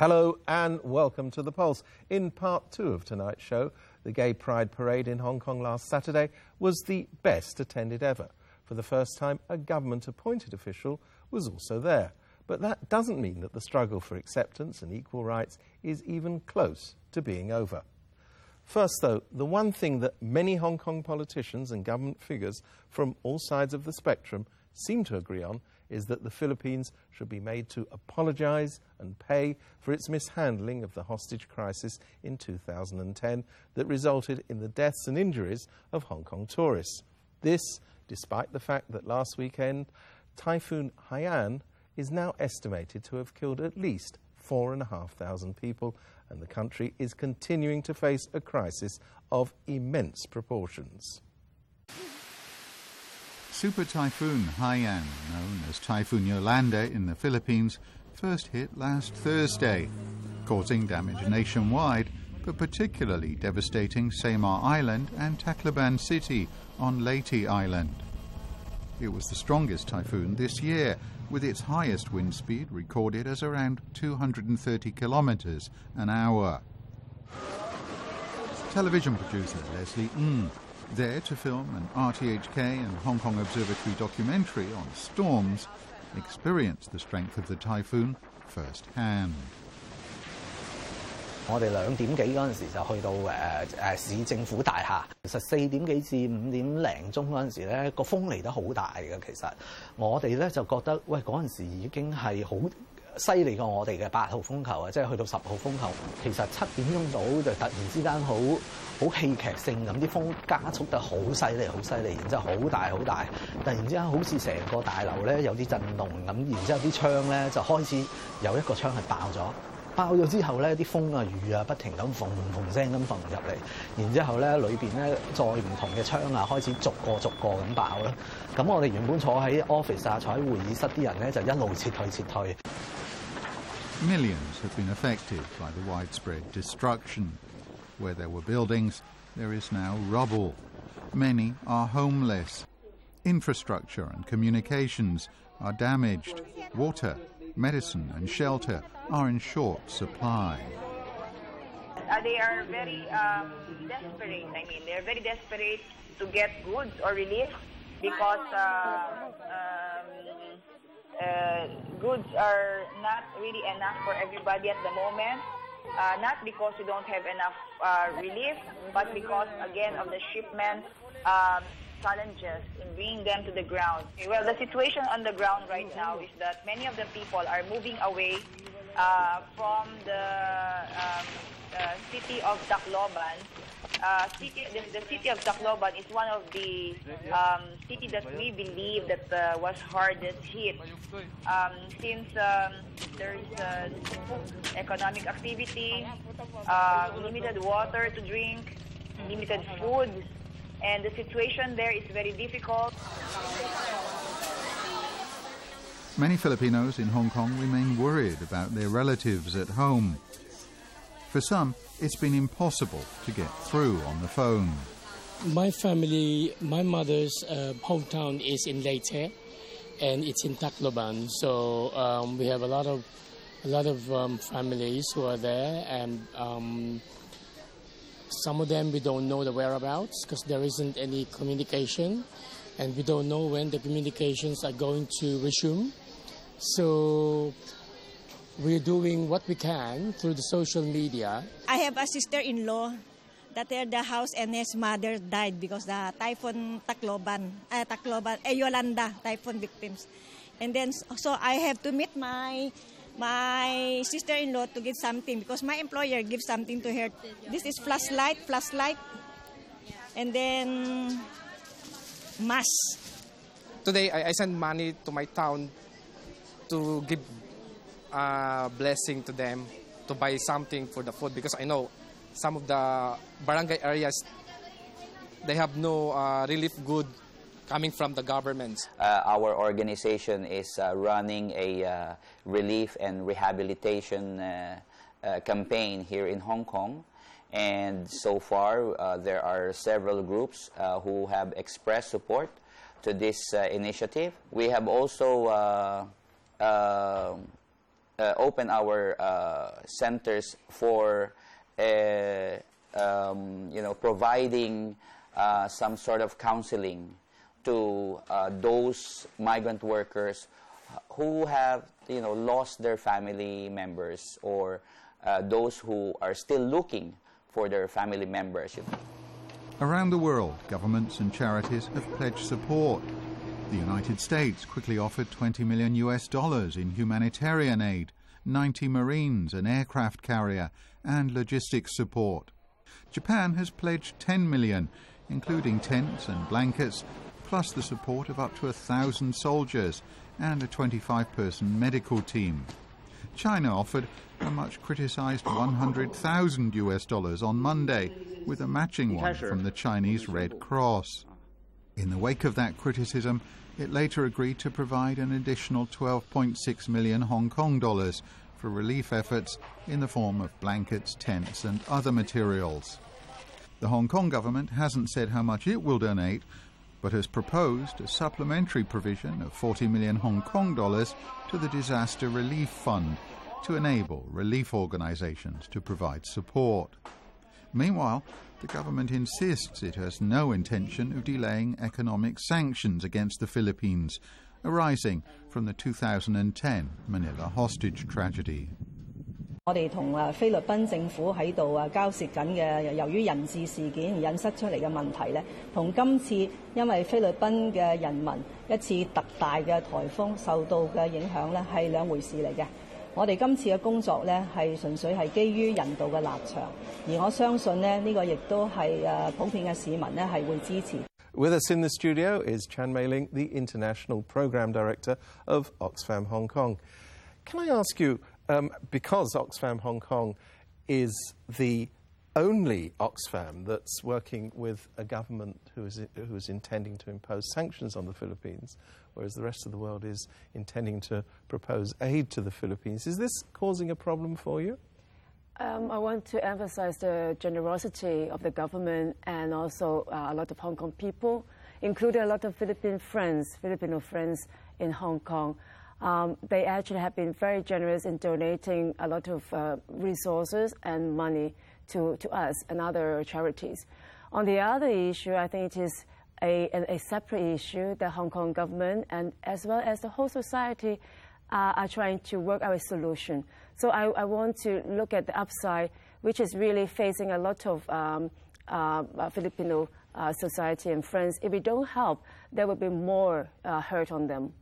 Hello and welcome to The Pulse. In part two of tonight's show, the Gay Pride Parade in Hong Kong last Saturday was the best attended ever. For the first time, a government appointed official was also there. But that doesn't mean that the struggle for acceptance and equal rights is even close to being over. First, though, the one thing that many Hong Kong politicians and government figures from all sides of the spectrum seem to agree on is that the Philippines should be made to apologize and pay for its mishandling of the hostage crisis in 2010 that resulted in the deaths and injuries of Hong Kong tourists. This, despite the fact that last weekend Typhoon Haiyan is now estimated to have killed at least 4,500 people, and the country is continuing to face a crisis of immense proportions. Super Typhoon Haiyan, known as Typhoon Yolanda in the Philippines, first hit last Thursday, causing damage nationwide, but particularly devastating Samar Island and Tacloban City on Leyte Island. It was the strongest typhoon this year, with its highest wind speed recorded as around 230 kilometers an hour. Television producer Leslie Ng there to film an RTHK and Hong Kong Observatory documentary on storms, experienced the strength of the typhoon firsthand. 我哋两点几嗰阵时就去到诶诶市政府大厦，其实四点几至五点零钟嗰阵时咧，个风嚟得好大嘅。其实我哋咧就觉得，喂嗰阵时已经系好 犀利過我哋嘅八號風球啊！即係去到十號風球，其實七點鐘到就突然之間好好戲劇性咁，啲風加速得好犀利，好犀利，然之後好大好大，突然之間好似成個大樓咧有啲震動咁，然之後啲窗咧就開始有一個窗係爆咗。 爆咗之后咧，啲风啊雨啊不停咁缝缝声咁缝入嚟，然之后咧里边咧再唔同嘅窗啊开始逐个逐个咁爆啦。咁我哋原本坐喺 office 啊，坐喺会议室啲人咧就一路撤退撤退。Millions have been affected by the widespread destruction. Where there were buildings, there is now rubble. Many are homeless. Infrastructure and communications are damaged. Water, medicine, and shelter are in short supply. Uh, they are very um, desperate. I mean, they're very desperate to get goods or relief because uh, um, uh, goods are not really enough for everybody at the moment. Uh, not because we don't have enough uh, relief, but because, again, of the shipment um, challenges in bringing them to the ground. Well, the situation on the ground right now is that many of the people are moving away uh, from the um, uh, city of Tacloban uh, city, the, the, city of Tacloban is one of the um, city that we believe that uh, was hardest hit um, since um, there is uh, economic activity, uh, limited water to drink, limited food, and the situation there is very difficult. Many Filipinos in Hong Kong remain worried about their relatives at home. For some, it's been impossible to get through on the phone. My family, my mother's uh, hometown is in Leyte, and it's in Tacloban. So um, we have a lot of a lot of um, families who are there, and um, some of them we don't know the whereabouts because there isn't any communication, and we don't know when the communications are going to resume. So we're doing what we can through the social media. I have a sister-in-law that the house and his mother died because the typhoon Tacloban, uh, Tacloban, uh, Yolanda typhoon victims. And then, so I have to meet my my sister-in-law to give something because my employer gives something to her. This is flashlight, flashlight, and then mask. Today, I, I send money to my town to give uh, blessing to them to buy something for the food because I know some of the barangay areas they have no uh, relief good coming from the government. Uh, our organization is uh, running a uh, relief and rehabilitation uh, campaign here in Hong Kong. And so far, there are several groups who have expressed support to this initiative. We have also uh, open our uh, centers for uh, um, you know providing uh, some sort of counseling to uh, those migrant workers who have you know lost their family members or uh, those who are still looking for their family members. Around the world, governments and charities have pledged support. The United States quickly offered 20 million US dollars in humanitarian aid, 90 Marines, an aircraft carrier, and logistics support. Japan has pledged 10 million, including tents and blankets, plus the support of up to a thousand soldiers and a 25 person medical team. China offered a much criticized 100,000 US dollars on Monday, with a matching one from the Chinese Red Cross. In the wake of that criticism, it later agreed to provide an additional 12.6 million Hong Kong dollars for relief efforts in the form of blankets, tents, and other materials. The Hong Kong government hasn't said how much it will donate, but has proposed a supplementary provision of 40 million Hong Kong dollars to the Disaster Relief Fund to enable relief organisations to provide support. Meanwhile, the government insists it has no intention of delaying economic sanctions against the Philippines, arising from the 2010 Manila hostage tragedy. 我哋同啊菲律賓政府喺度啊交涉緊嘅，由於人質事件而引申出嚟嘅問題咧，同今次因為菲律賓嘅人民一次特大嘅颱風受到嘅影響咧，係兩回事嚟嘅。我哋今次嘅工作咧係純粹係基於人道嘅立場，而我相信咧呢個亦都係誒普遍嘅市民咧係會支持。With us in the studio is Chan Mei Ling, the International Program Director of Oxfam Hong Kong. Can I ask you, um, because Oxfam Hong Kong is the only Oxfam that's working with a government who is, who is intending to impose sanctions on the Philippines, whereas the rest of the world is intending to propose aid to the Philippines, is this causing a problem for you? Um, I want to emphasize the generosity of the government and also uh, a lot of Hong Kong people, including a lot of Philippine friends, Filipino friends in Hong Kong. Um, they actually have been very generous in donating a lot of uh, resources and money to, to us and other charities. On the other issue, I think it is a, a, a separate issue. The Hong Kong government and as well as the whole society uh, are trying to work out a solution. So I, I, want to look at the upside, which is really facing a lot of um, uh, Filipino uh, society and friends. If we don't help, there will be more uh, hurt on them.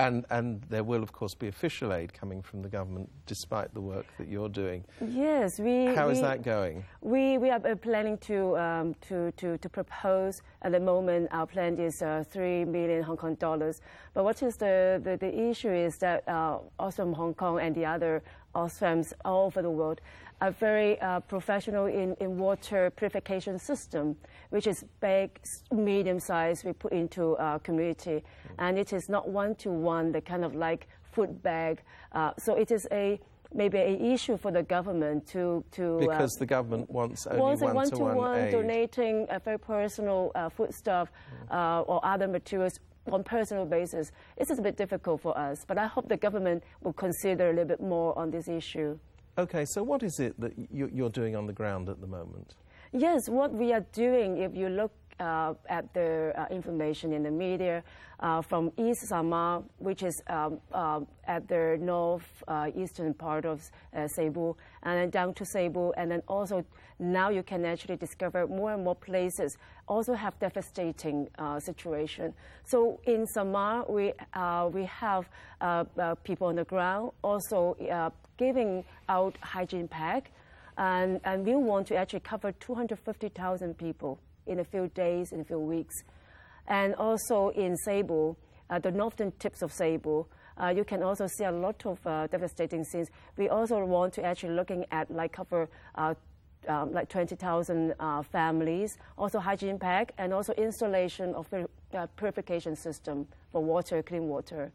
And, and there will, of course, be official aid coming from the government despite the work that you're doing. Yes, we. How we, is that going? We, we are planning to, um, to, to, to propose. At the moment, our plan is uh, 3 million Hong Kong dollars. But what is the, the, the issue is that uh, Oxfam Hong Kong and the other Oxfams all over the world are very uh, professional in, in water purification system, which is big, medium size we put into our community. And it is not one-to-one, the kind of like food bag. Uh, so it is a maybe an issue for the government to... to because uh, the government wants only one-to-one one-to-one aid. donating a very personal uh, foodstuff uh, or other materials on personal basis. Is a bit difficult for us, but I hope the government will consider a little bit more on this issue. Okay, so what is it that you're doing on the ground at the moment? Yes, what we are doing, if you look at the uh, information in the media uh, from East Samar, which is um, uh, at the north uh, eastern part of uh, Cebu, and then down to Cebu, and then also now you can actually discover more and more places also have devastating situation. So in Samar, we we have people on the ground also giving out hygiene pack, and, and we want to actually cover 250,000 people in a few days, in a few weeks. And also in Cebu, uh, the northern tips of Cebu, uh, you can also see a lot of uh, devastating scenes. We also want to actually looking at like cover uh, um, like 20,000 uh, families, also hygiene pack, and also installation of uh, purification system for water, clean water.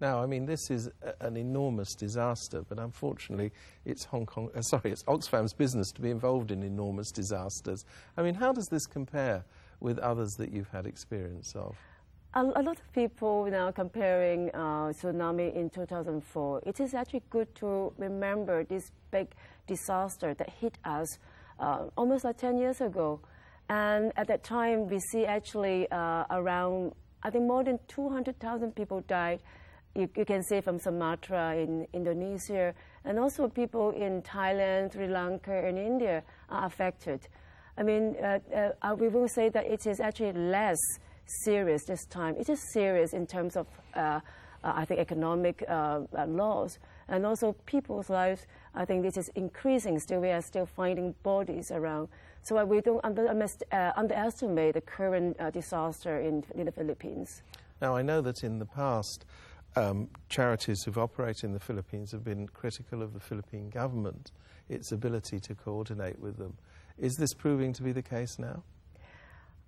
Now, I mean, this is a, an enormous disaster, but unfortunately, it's Hong Kong, uh, sorry, it's Oxfam's business to be involved in enormous disasters. I mean, how does this compare with others that you've had experience of? a, a, lot of people now comparing uh, tsunami in 2004. It is actually good to remember this big disaster that hit us uh, almost like 10 years ago. And at that time, we see actually uh, around, I think more than 200,000 people died. You, you, can see from Sumatra in Indonesia, and also people in Thailand, Sri Lanka, and India are affected. I mean, uh, uh, we will say that it is actually less serious this time. It is serious in terms of, uh, uh I think, economic uh, uh, loss and also people's lives. I think this is increasing. Still, we are still finding bodies around. So we don't under, underestimate the current disaster in, in, the Philippines. Now, I know that in the past, um, charities who've operated in the Philippines have been critical of the Philippine government, its ability to coordinate with them. Is this proving to be the case now?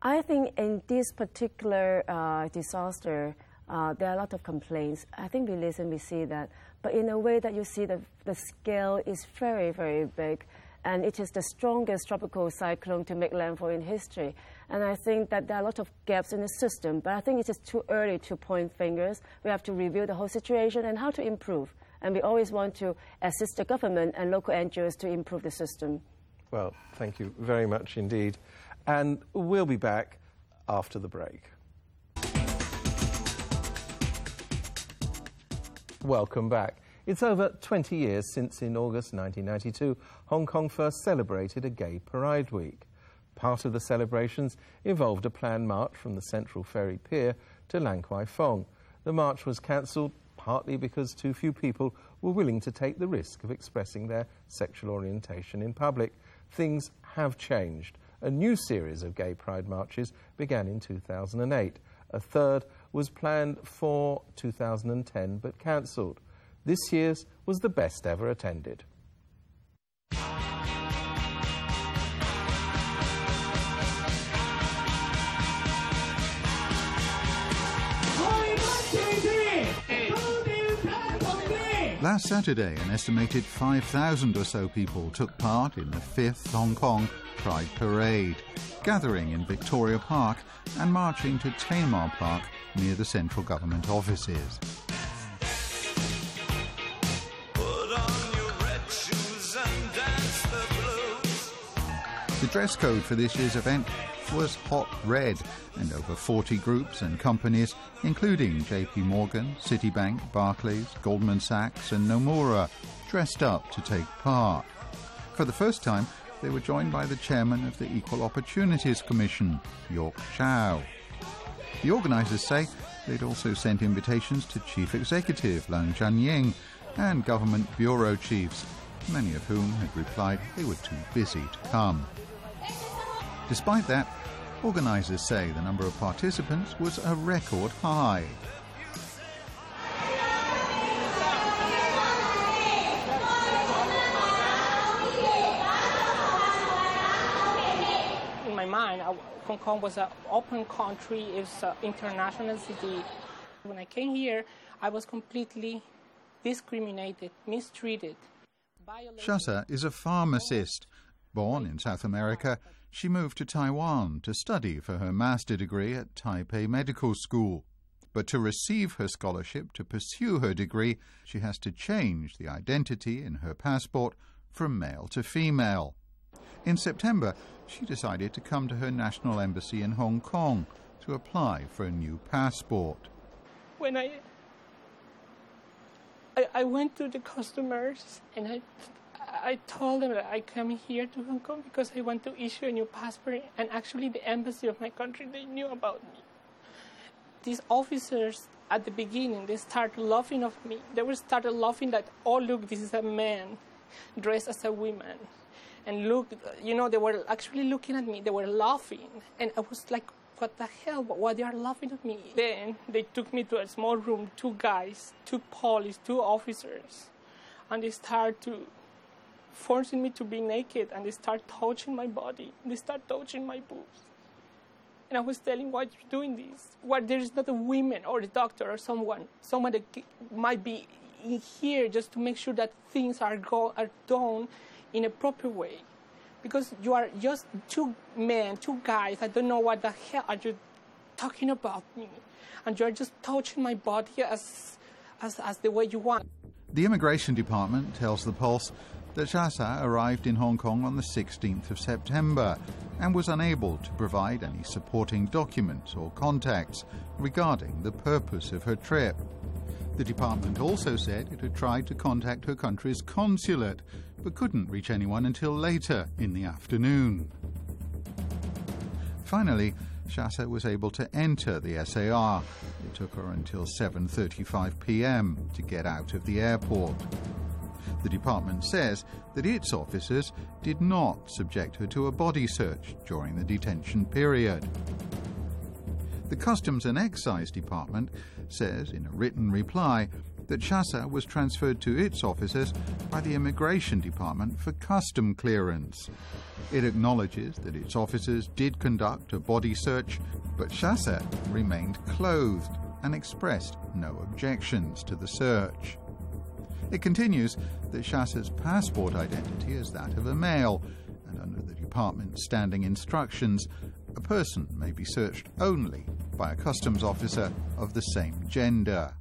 I think in this particular uh, disaster, uh, there are a lot of complaints. I think we listen, we see that. But in a way that you see the, the scale is very, very big. And it is the strongest tropical cyclone to make landfall in history. And I think that there are a lot of gaps in the system. But I think it is too early to point fingers. We have to review the whole situation and how to improve. And we always want to assist the government and local NGOs to improve the system. Well, thank you very much indeed. And we'll be back after the break. Welcome back. It's over 20 years since, in August 1992, Hong Kong first celebrated a Gay Pride Week. Part of the celebrations involved a planned march from the Central Ferry Pier to Lan Kwai Fong. The march was cancelled partly because too few people were willing to take the risk of expressing their sexual orientation in public. Things have changed. A new series of gay pride marches began in 2008. A third was planned for 2010 but cancelled. This year's was the best ever attended. Last Saturday, an estimated 5,000 or so people took part in the 5th Hong Kong Pride Parade, gathering in Victoria Park and marching to Tamar Park near the central government offices. Dress code for this year's event was hot red, and over 40 groups and companies, including JP Morgan, Citibank, Barclays, Goldman Sachs, and Nomura, dressed up to take part. For the first time, they were joined by the chairman of the Equal Opportunities Commission, York Chow. The organisers say they'd also sent invitations to Chief Executive Leung Chun Ying and government bureau chiefs, many of whom had replied they were too busy to come. Despite that, organisers say the number of participants was a record high. In my mind, uh, Hong Kong was an open country, it's an international city. When I came here, I was completely discriminated, mistreated. Shutta is a pharmacist. Born in South America, she moved to Taiwan to study for her master degree at Taipei Medical School. But to receive her scholarship to pursue her degree, she has to change the identity in her passport from male to female. In September, she decided to come to her national embassy in Hong Kong to apply for a new passport. When I I, I went to the customers and I I told them that I come here to Hong Kong because I want to issue a new passport, and actually the embassy of my country they knew about me. These officers at the beginning they started laughing of me. They were started laughing that oh look this is a man dressed as a woman, and look you know they were actually looking at me. They were laughing, and I was like what the hell? Why they are laughing at me? Then they took me to a small room, two guys, two police, two officers, and they started to forcing me to be naked and they start touching my body. They start touching my boobs. And I was telling why you're doing this. Why there is not a woman or a doctor or someone, someone that might be in here just to make sure that things are go are done in a proper way. Because you are just two men, two guys. I don't know what the hell are you talking about me, and you're just touching my body as, as, as the way you want. The Immigration Department tells the Pulse that Shasa arrived in Hong Kong on the 16th of September and was unable to provide any supporting documents or contacts regarding the purpose of her trip. The department also said it had tried to contact her country's consulate but couldn't reach anyone until later in the afternoon. Finally, Shasa was able to enter the SAR. It took her until 7:35 p.m. to get out of the airport. The department says that its officers did not subject her to a body search during the detention period. The Customs and Excise Department says in a written reply that Shasa was transferred to its officers by the Immigration Department for custom clearance. It acknowledges that its officers did conduct a body search, but Shasa remained clothed and expressed no objections to the search. It continues that Shasa's passport identity is that of a male, and under the department's standing instructions, a person may be searched only by a customs officer of the same gender.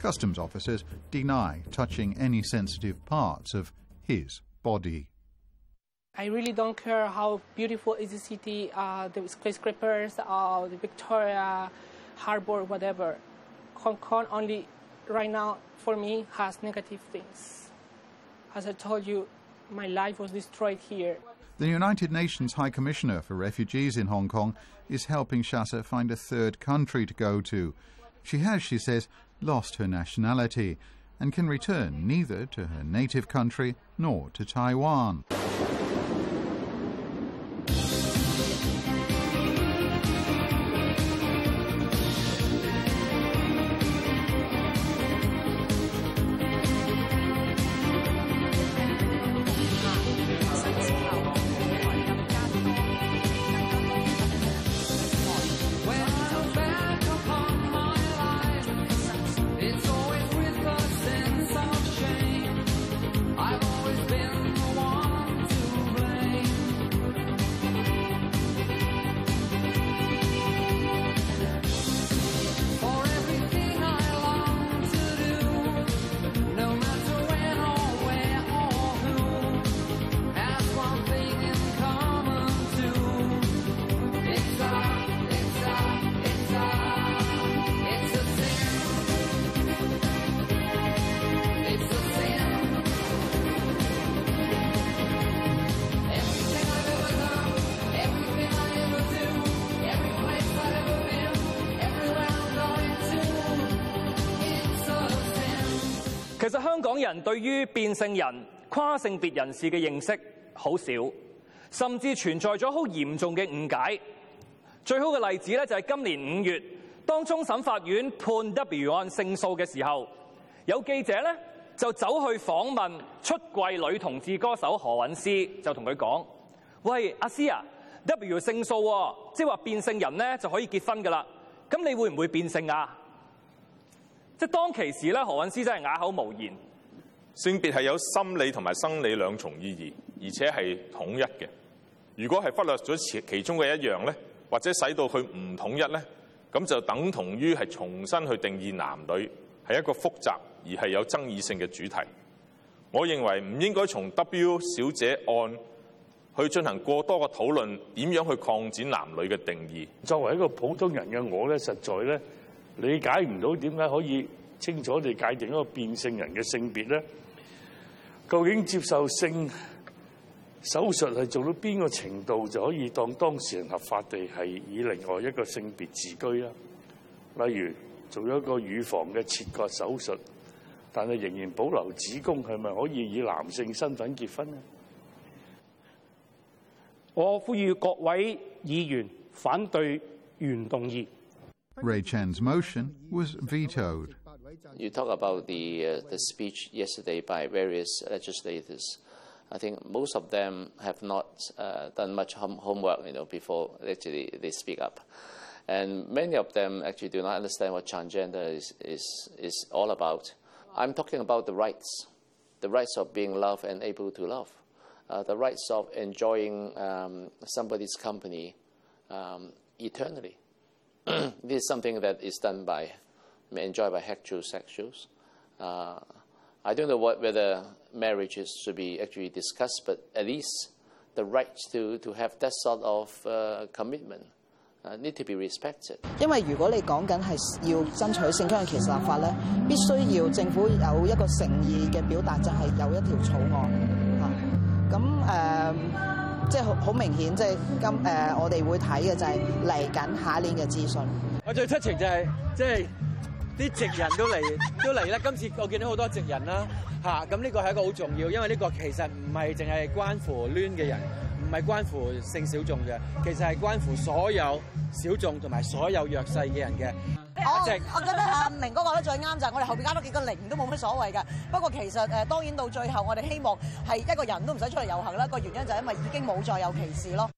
Customs officers deny touching any sensitive parts of his body. I really don't care how beautiful is the city, uh, the skyscrapers, uh, the Victoria Harbor, whatever. Hong Kong only right now for me has negative things. As I told you, my life was destroyed here. The United Nations High Commissioner for Refugees in Hong Kong is helping Shasa find a third country to go to. She has, she says, lost her nationality and can return neither to her native country nor to Taiwan. 香港人對於變性人、跨性別人士嘅認識好少，甚至存在咗好嚴重嘅誤解。最好嘅例子咧就係今年五月，當終審法院判 W 案勝訴嘅時候，有記者咧就走去訪問出櫃女同志歌手何韻詩，就同佢講：喂，阿詩啊，W 勝訴喎，即係話變性人咧就可以結婚㗎啦。咁你會唔會變性啊？即係當其時咧，何韻詩真係啞口無言。性別係有心理同埋生理兩重意義，而且係統一嘅。如果係忽略咗其中嘅一樣咧，或者使到佢唔統一咧，咁就等同於係重新去定義男女，係一個複雜而係有爭議性嘅主題。我認為唔應該從 W 小姐案去進行過多嘅討論，點樣去擴展男女嘅定義。作為一個普通人嘅我咧，實在咧。理解唔到點解可以清楚地界定一個變性人嘅性別咧？究竟接受性手術係做到邊個程度就可以當當事人合法地係以另外一個性別自居啦？例如做咗一個乳房嘅切割手術，但係仍然保留子宮，係咪可以以男性身份結婚呢？我呼籲各位議員反對原動議。Ray Chan's motion was vetoed. You talk about the, uh, the speech yesterday by various legislators. I think most of them have not uh, done much hom homework, you know, before actually they speak up. And many of them actually do not understand what transgender is, is, is all about. I'm talking about the rights, the rights of being loved and able to love, uh, the rights of enjoying um, somebody's company um, eternally. this is something that is done by, enjoyed by heterosexuals. Uh, I don't know what, whether marriages should be actually discussed, but at least the right to, to have that sort of uh, commitment uh, need to be respected. 因为如果你讲紧系要争取性倾向歧视立法咧，必须要政府有一个诚意嘅表达，就系有一条草案吓。咁诶、呃， 即係好明顯，即係今誒我哋會睇嘅就係嚟緊下一年嘅資訊。我最出情就係即係啲直人都嚟都嚟啦。今次我見到好多直人啦嚇，咁呢個係一個好重要，因為呢個其實唔係淨係關乎攣嘅人，唔係關乎性小眾嘅，其實係關乎所有小眾同埋所有弱勢嘅人嘅。我我覺得阿明哥講得最啱就係我哋後邊加多幾個零都冇乜所謂㗎。不過其實誒當然到最後我哋希望係一個人都唔使出嚟遊行啦。個原因就係因為已經冇再有歧視咯。